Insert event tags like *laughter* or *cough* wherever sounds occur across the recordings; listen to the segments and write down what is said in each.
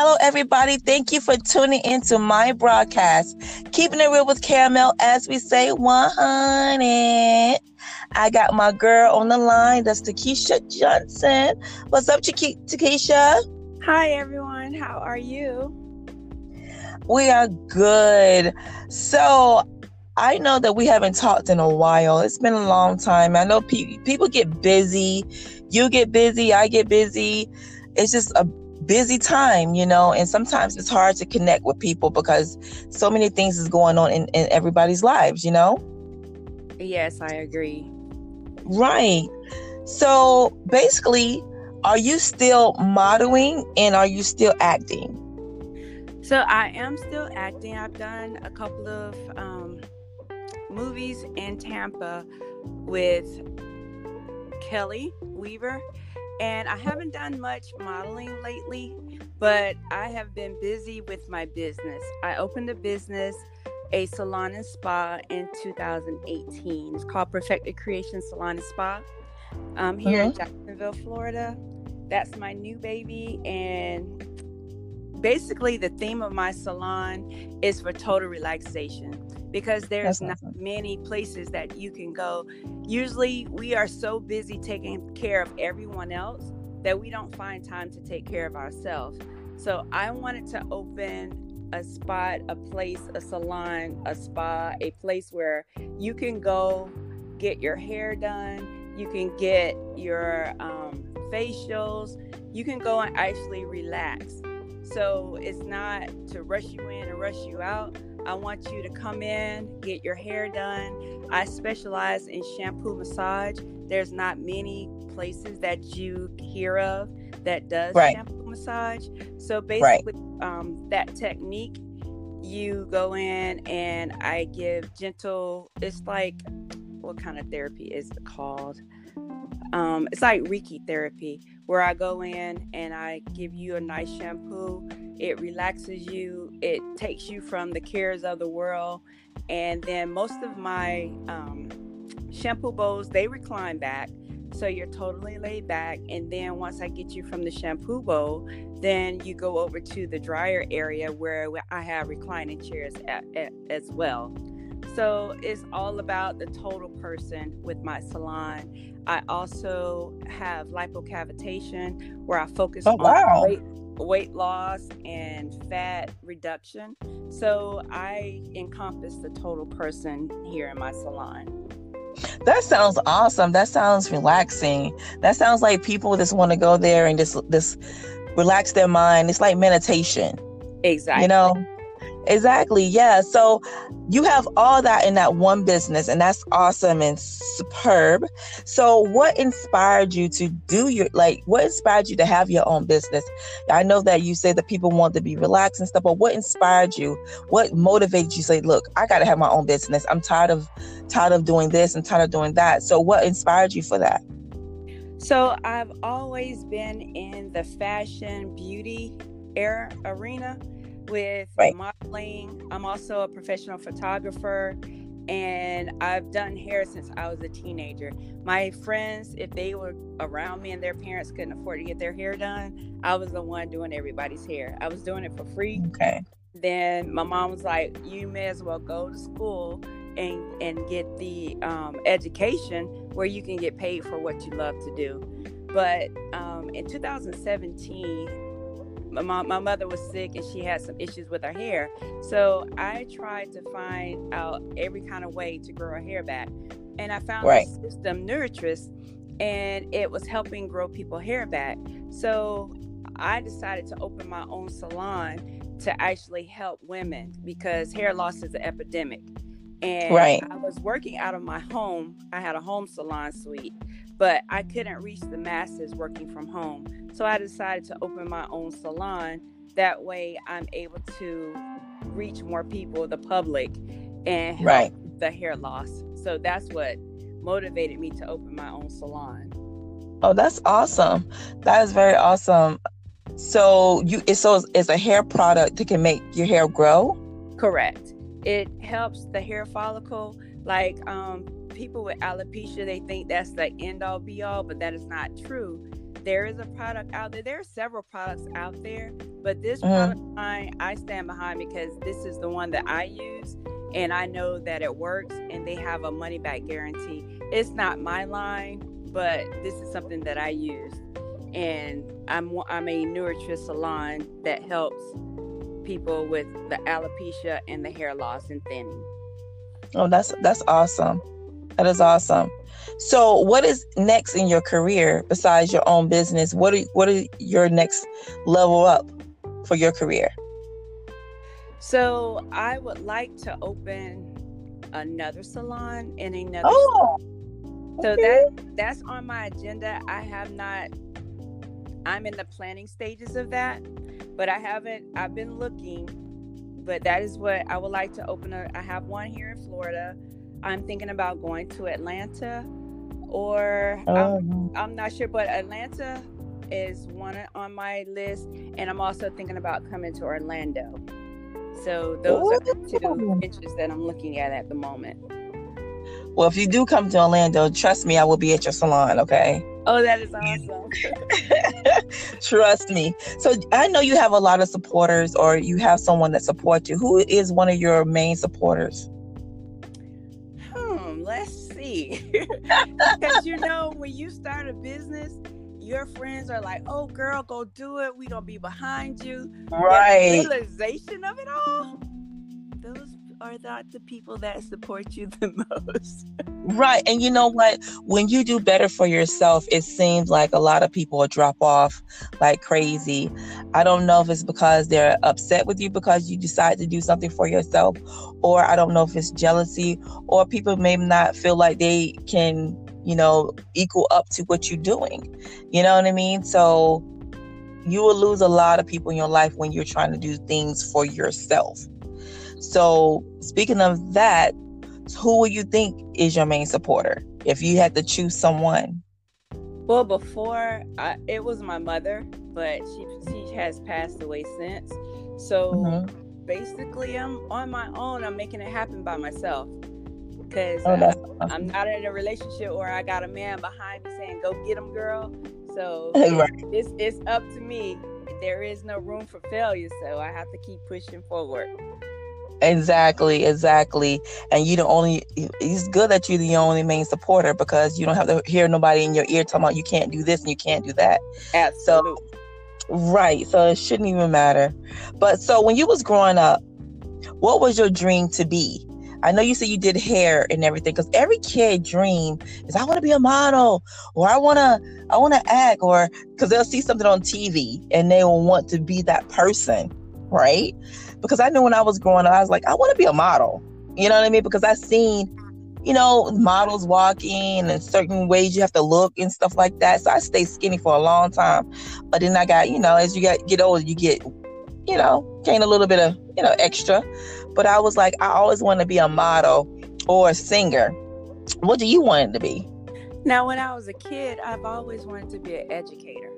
Hello, everybody. Thank you for tuning into my broadcast. Keeping it real with Caramel, as we say, 100. I got my girl on the line. That's Tekesia Johnson. What's up, Tekesia? Hi, everyone. How are you? We are good. So, I know that we haven't talked in a while. It's been a long time. I know pe- people get busy. You get busy. I get busy. It's just a busy time, you know, and sometimes it's hard to connect with people because so many things is going on in, in everybody's lives, you know? Yes, I agree. Right. So basically, are you still modeling and are you still acting? So I am still acting. I've done a couple of um, movies in Tampa with Kelly Weaver and I haven't done much modeling lately, but I have been busy with my business. I opened a business, a salon and spa in 2018. It's called Perfected Creation Salon and Spa. I'm here mm-hmm. in Jacksonville, Florida. That's my new baby. And basically, the theme of my salon is for total relaxation because there's not many places that you can go. Usually, we are so busy taking care of everyone else that we don't find time to take care of ourselves. So, I wanted to open a spot, a place, a salon, a spa, a place where you can go get your hair done, you can get your um, facials, you can go and actually relax. So, it's not to rush you in and rush you out I want you to come in, get your hair done. I specialize in shampoo massage. There's not many places that you hear of that does right. shampoo massage. So basically, right. um, that technique, you go in and I give gentle. It's like what kind of therapy is it called? Um, it's like Reiki therapy, where I go in and I give you a nice shampoo it relaxes you, it takes you from the cares of the world. And then most of my um, shampoo bowls, they recline back. So you're totally laid back. And then once I get you from the shampoo bowl, then you go over to the dryer area where I have reclining chairs at, at, as well. So it's all about the total person with my salon. I also have lipocavitation where I focus oh, on wow. weight, weight loss and fat reduction. So I encompass the total person here in my salon. That sounds awesome. That sounds relaxing. That sounds like people just want to go there and just just relax their mind. It's like meditation. Exactly. You know, Exactly. Yeah. So you have all that in that one business, and that's awesome and superb. So, what inspired you to do your like? What inspired you to have your own business? I know that you say that people want to be relaxed and stuff, but what inspired you? What motivated you? Say, look, I got to have my own business. I'm tired of tired of doing this and tired of doing that. So, what inspired you for that? So, I've always been in the fashion beauty era arena with right. modeling. I'm also a professional photographer and I've done hair since I was a teenager. My friends, if they were around me and their parents couldn't afford to get their hair done, I was the one doing everybody's hair. I was doing it for free. Okay. Then my mom was like, "You may as well go to school and and get the um, education where you can get paid for what you love to do." But um, in 2017, my, my mother was sick and she had some issues with her hair. So I tried to find out every kind of way to grow her hair back. And I found right. a system, Nutris, and it was helping grow people hair back. So I decided to open my own salon to actually help women because hair loss is an epidemic. And right. I was working out of my home. I had a home salon suite, but I couldn't reach the masses working from home. So I decided to open my own salon. That way I'm able to reach more people, the public, and help right. the hair loss. So that's what motivated me to open my own salon. Oh, that's awesome. That is very awesome. So you it's so it's a hair product that can make your hair grow? Correct. It helps the hair follicle. Like um people with alopecia, they think that's the end all be all, but that is not true there is a product out there. There are several products out there, but this Mhm. product line I stand behind because this is the one that I use and I know that it works and they have a money back guarantee. It's not my line, but this is something that I use. And I'm I'm a Nutrition salon that helps people with the alopecia and the hair loss and thinning. Oh, that's that's awesome. That is awesome. So, what is next in your career besides your own business? What are what are your next level up for your career? So I would like to open another salon in another Oh, So okay. that that's on my agenda. I have not I'm in the planning stages of that, but I haven't I've been looking, but that is what I would like to open a I have one here in Florida. I'm thinking about going to Atlanta or oh, I'm, Oh, I'm not sure, but Atlanta is one on my list and I'm also thinking about coming to Orlando. So those are the Ooh. two interests that I'm looking at at the moment. well, if you do come to Orlando, trust me, I will be at your salon. Okay, Oh, that is awesome. *laughs* trust me. So I know you have a lot of supporters, or you have someone that supports you. Who is one of your main supporters? *laughs* Because you know, when you start a business, your friends are like, "Oh, girl, go do it. We gonna be behind you." Right. the realization of it all, are not the people that support you the *laughs* most. Right. And you know what? When you do better for yourself, it seems like a lot of people drop off like crazy. I don't know if it's because they're upset with you because you decide to do something for yourself, or I don't know if it's jealousy, or people may not feel like they can, you know, equal up to what you're doing. You know what I mean? So you will lose a lot of people in your life when you're trying to do things for yourself. So, speaking of that, who would you think is your main supporter if you had to choose someone? Well, before I, it was my mother, but she she has passed away since. So Mhm. basically, I'm on my own. I'm making it happen by myself because Oh, that's I'm not in a relationship where I got a man behind me saying, "Go get him, girl." So *laughs* right. it's it's up to me. There is no room for failure, so I have to keep pushing forward. Exactly, exactly. And you the only it's good that you're the only main supporter because you don't have to hear nobody in your ear talking about you can't do this and you can't do that. Absolutely. Right. So it shouldn't even matter. But so when you was growing up, what was your dream to be? I know you said you did hair and everything because every kid dream is I want to be a model or I want to I want to act or because they'll see something on TV and they will want to be that person, right? Because I knew when I was growing up, I was like, I want to be a model. You know what I mean? Because I seen, you know, models walking and certain ways you have to look and stuff like that. So I stayed skinny for a long time. But then I got, you know, as you get get older, you get, you know, gain a little bit of, you know, extra. But I was like, I always wanted to be a model or a singer. What do you want to be? Now, when I was a kid, I've always wanted to be an educator.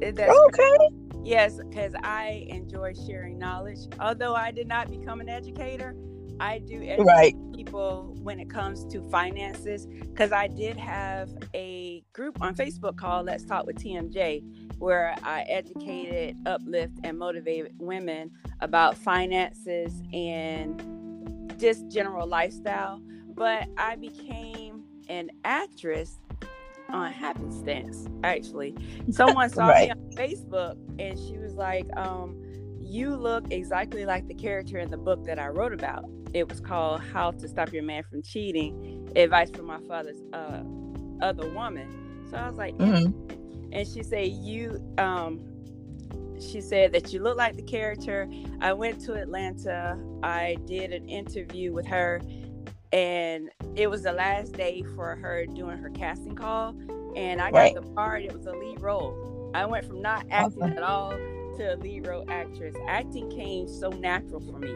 That's Okay. Yes, because I enjoy sharing knowledge. Although I did not become an educator, I do educate Right. people when it comes to finances. Because I did have a group on Facebook called Let's Talk with TMJ, where I educated, uplift, and motivated women about finances and just general lifestyle. But I became an actress on happenstance, actually *laughs* someone saw Right. me on Facebook and she was like, um, you look exactly like the character in the book that I wrote about. It was called How to Stop Your Man from Cheating, Advice from My Father's uh, Other Woman. So I was like, Mhm. and she said, you, um, she said that you look like the character. I went to Atlanta. I did an interview with her and it was the last day for her doing her casting call and I got Right. the part. It was a lead role. I went from not acting Awesome. at all to a lead role actress. Acting came so natural for me.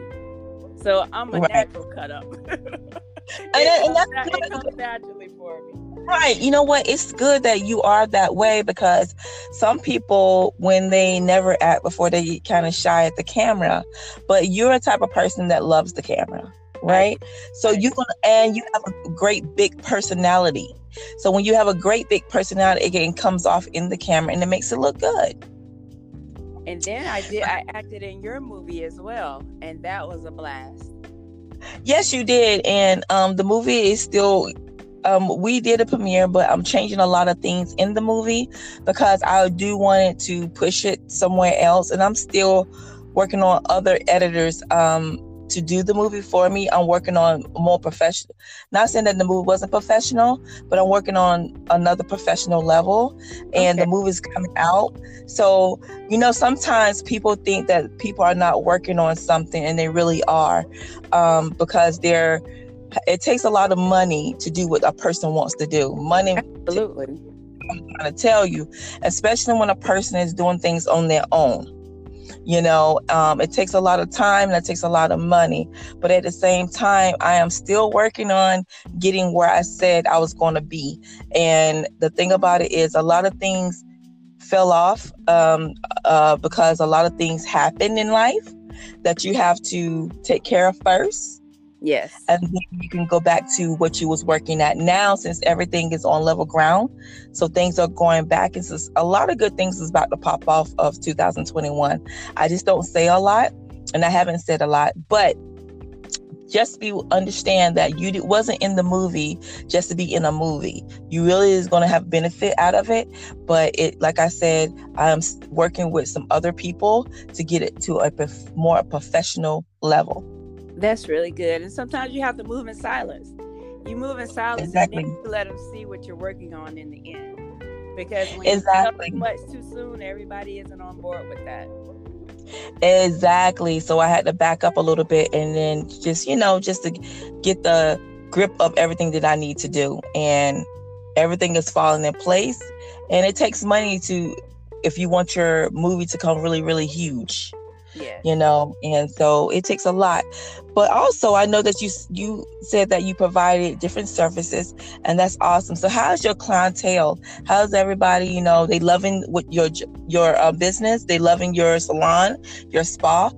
So I'm a Right. natural cut up. *laughs* and comes, that's nat- it good. comes naturally for me. Right. You know what? It's good that you are that way because some people, when they never act before, they kind of shy at the camera. But you're a type of person that loves the camera. Right? So you gonna and you have a great big personality. So when you have a great big personality, it again comes off in the camera and it makes it look good. And then I did I acted in your movie as well, and that was a blast. Yes, you did. And um the movie is still um, we did a premiere, but I'm changing a lot of things in the movie because I do want it to push it somewhere else. And I'm still working on other editors um, to do the movie for me. I'm working on more professional. Not saying that the movie wasn't professional, but I'm working on another professional level, and okay. the movie's coming out. So you know, sometimes people think that people are not working on something, and they really are, um, because they're. It takes a lot of money to do what a person wants to do. Money, absolutely. I'm trying to tell you, especially when a person is doing things on their own you know um, it takes a lot of time and it takes a lot of money. But at the same time i am still working on getting where i said i was going to be. And the thing about it is a lot of things fell off um, uh, because a lot of things happen in life that you have to take care of first Yes. And then you can go back to what you was working at now since everything is on level ground. So things are going back. It's so a lot of good things is about to pop off of 2021. I just don't say a lot and I haven't said a lot, but just be understand that you wasn't in the movie just to be in a movie. You really is going to have benefit out of it, but it like I said, I'm working with some other people to get it to a more professional level. That's really good. And sometimes you have to move in silence. You move in silence exactly. and then you let them see what you're working on in the end. Because when exactly. you too much too soon, everybody isn't on board with that. Exactly. So I had to back up a little bit and then just, you know, just to get the grip of everything that I need to do. And everything is falling in place. And it takes money to, if you want your movie to come really, really huge yeah. you know and so it takes a lot but also i know that you you said that you provided different services and that's awesome so how's your clientele how's everybody you know they loving what your your uh, business they loving your salon your spa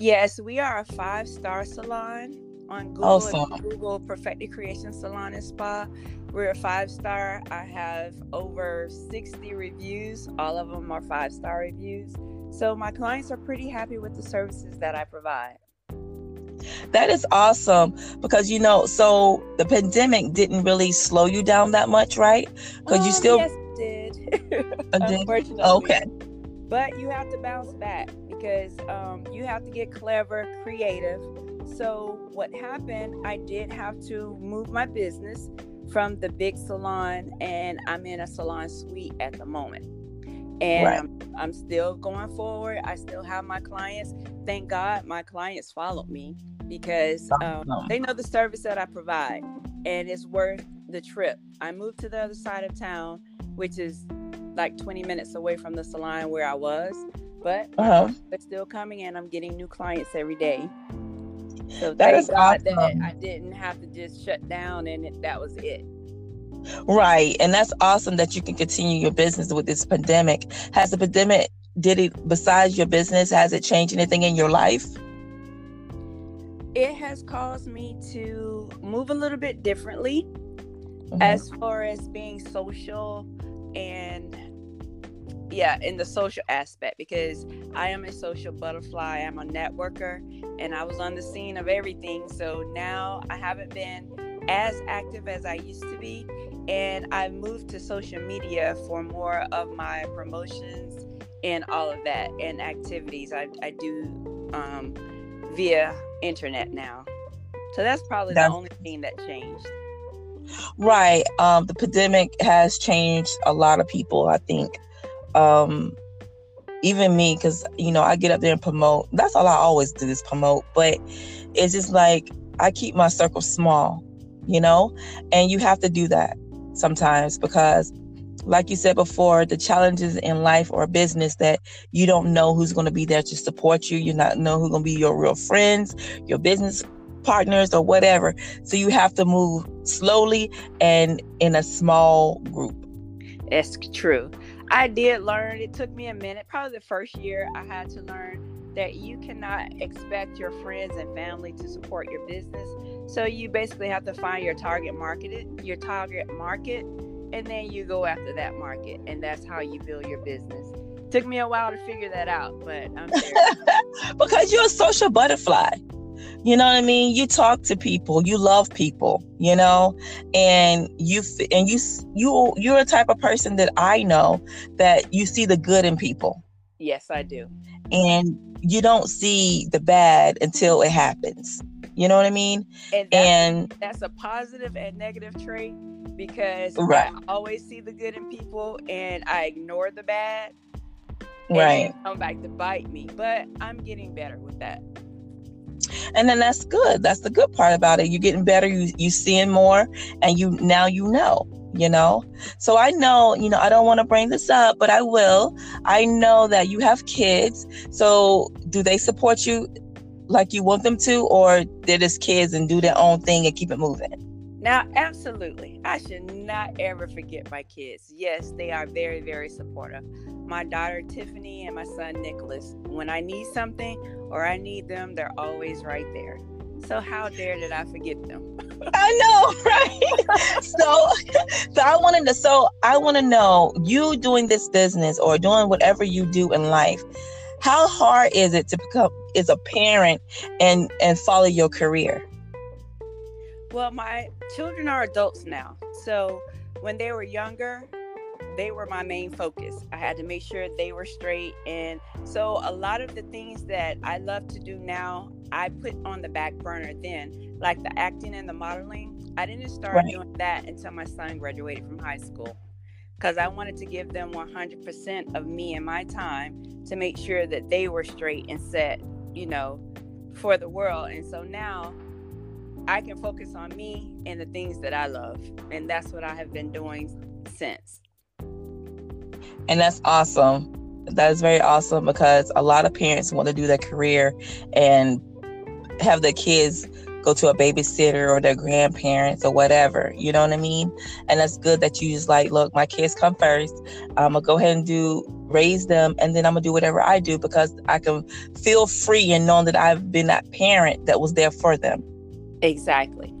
yes we are a five star salon on Google. Awesome. Google Perfected Creation Salon and Spa. We're a five star. I have over 60 reviews. All of them are five star reviews. So my clients are pretty happy with the services that I provide. That is awesome because you know, so the pandemic didn't really slow you down that much, right? Because um, you still yes, *laughs* did. Unfortunately. Okay. But you have to bounce back because um, you have to get clever, creative. So what happened? I did have to move my business from the big salon, and I'm in a salon suite at the moment and right. I'm, I'm, still going forward. I still have my clients. Thank god my clients followed me because um, they know the service that i provide and it's worth the trip. I moved to the other side of town which is like 20 minutes away from the salon where i was but uh-huh. they're still coming and i'm getting new clients every day. So that thank god awesome. that i didn't have to just shut down and it, that was it Right. And that's awesome that you can continue your business with this pandemic. Has the pandemic, did it, besides your business, has it changed anything in your life? It has caused me to move a little bit differently mm-hmm. as far as being social and yeah in the social aspect because i am a social butterfly i'm a networker and i was on the scene of everything so now i haven't been as active as i used to be and I moved to social media for more of my promotions and all of that and activities I, I do um, via internet now. So that's probably that's, the only thing that changed. Right. Um, the pandemic has changed a lot of people, I think. Um, even me, because you know, I get up there and promote. That's all I always do is promote. But it's just like I keep my circle small, you know, and you have to do that sometimes because like you said before, the challenges in life or business that you don't know who's going to be there to support you. You not know who's going to be your real friends, your business partners, or whatever. So you have to move slowly and in a small group. That's true. I did learn. It took me a minute. Probably the first year, I had to learn that you cannot expect your friends and family to support your business. So you basically have to find your target market, your target market, and then you go after that market, and that's how you build your business. Took me a while to figure that out, but *laughs* because you're a social butterfly. You know what I mean? You talk to people, you love people, you know, and you and you you you're a type of person that I know that you see the good in people. Yes, I do. And you don't see the bad until it happens. You know what I mean? And that's, and that's a positive and negative trait because right. I always see the good in people and I ignore the bad. right. come back to bite me. But I'm getting better with that. And then that's good. That's the good part about it. You're getting better. You you seeing more, and you now you know. You know. So I know. You know. I don't want to bring this up, but I will. I know that you have kids. So do they support you like you want them to, or they're just kids and do their own thing and keep it moving? Now, absolutely. I should not ever forget my kids. Yes, they are very, very supportive. My daughter Tiffany and my son Nicholas. When I need something or I need them, they're always right there. So how dare did I forget them? *laughs* I know, right? *laughs* so, so I wanted to. So I want to know you doing this business or doing whatever you do in life. How hard is it to become as a parent and and follow your career? Well, my children are adults now. So when they were younger, they were my main focus. I had to make sure they were straight. And so a lot of the things that I love to do now, I put on the back burner then, like the acting and the modeling. I didn't start right. doing that until my son graduated from high school because I wanted to give them 100% of me and my time to make sure that they were straight and set, you know, for the world. And so now I can focus on me and the things that I love. And that's what I have been doing since. And that's awesome. That is very awesome because a lot of parents want to do their career and have their kids go to a babysitter or their grandparents or whatever. You know what I mean? And that's good that you just like, look, my kids come first. I'm gonna go ahead and do raise them, and then I'm gonna do whatever I do because I can feel free and knowing that I've been that parent that was there for them. Exactly.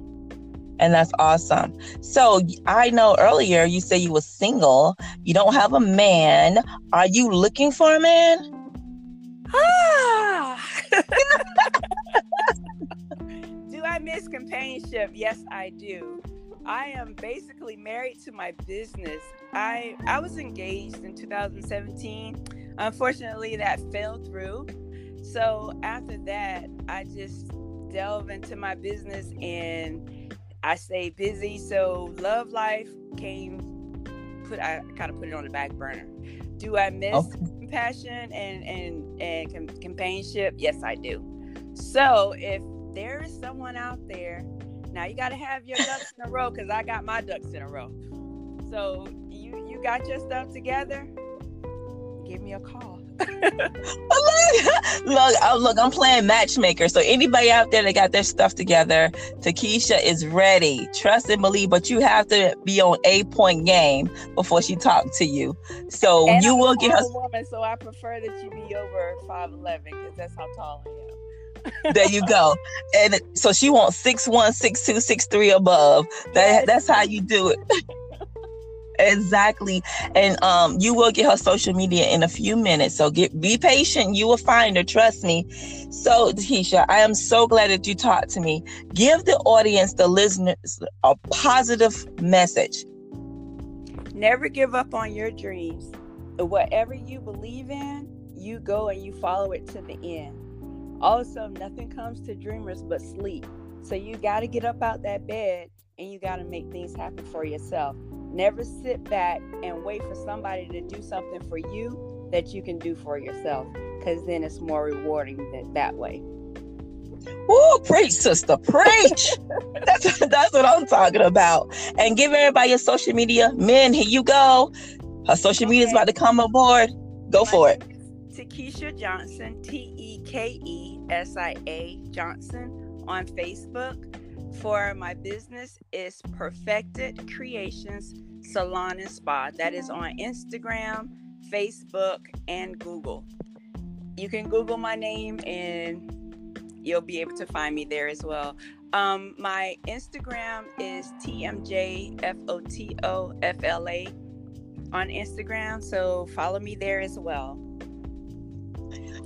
And that's awesome. So I know earlier you say you were single. You don't have a man. Are you looking for a man? Ah. *laughs* *laughs* miss companionship? Yes, I do. I am basically married to my business. I I was engaged in 2017. Unfortunately, that fell through. So after that, I just delve into my business and I stay busy. So love life came put I kind of put it on the back burner. Do I miss okay. compassion and and and companionship? Yes, I do. So if there is someone out there, now you got to have your ducks in a row because I got my ducks in a row. So you you got your stuff together. Give me a call. *laughs* look, oh, look, I'm playing matchmaker. So anybody out there that got their stuff together, Tekesia is ready. Trust and believe, but you have to be on a point game before she talks to you. So and you I'm will get her. Woman, so I prefer that you be over five eleven because that's how tall I am. There you go. And so she wants six one, six two, six three above. That that's how you do it. *laughs* exactly. And um you will get her social media in a few minutes. So get be patient. You will find her. Trust me. So Keisha, i am so glad that you talked to me. Give the audience the listeners a positive message. Never give up on your dreams. Whatever you believe in you go and you follow it to the end also nothing comes to dreamers but sleep so you got to get up out that bed and you got to make things happen for yourself Never sit back and wait for somebody to do something for you that you can do for yourself, because then it's more rewarding than that way. Woo, preach, sister, preach. *laughs* that's, that's what I'm talking about. And give everybody your social media. Men, here you go. Her social okay. media is about to come aboard. Go My for it. Tekesia Johnson, T E K E S I A Johnson on Facebook for my business is Perfected Creations Salon and Spa. That is on Instagram, Facebook, and Google. you can Google my name and you'll be able to find me there as well. Um, my Instagram is TMJFOTOFLA on Instagram. So follow me there as well.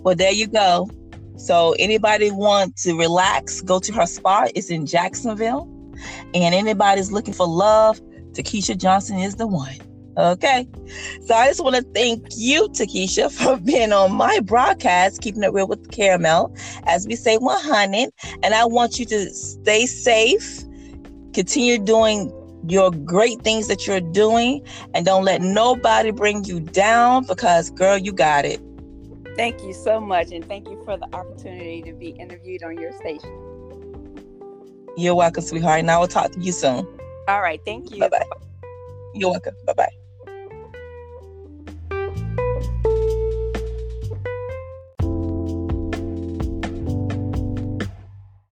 Well, there you go. So anybody want to relax, go to her spa. It's in Jacksonville. And anybody's looking for love, Tekesia Johnson is the one. Okay. So I just want to thank you, Tekesia, *laughs* for being on my broadcast, keeping it real with caramel, as we say 100. And I want you to stay safe, continue doing your great things that you're doing, and don't let nobody bring you down because, girl, you got it. Thank you so much. And thank you for the opportunity to be interviewed on your station. You're welcome, sweetheart. And I will talk to you soon. All right. Thank you. Bye bye. You're welcome. Bye bye.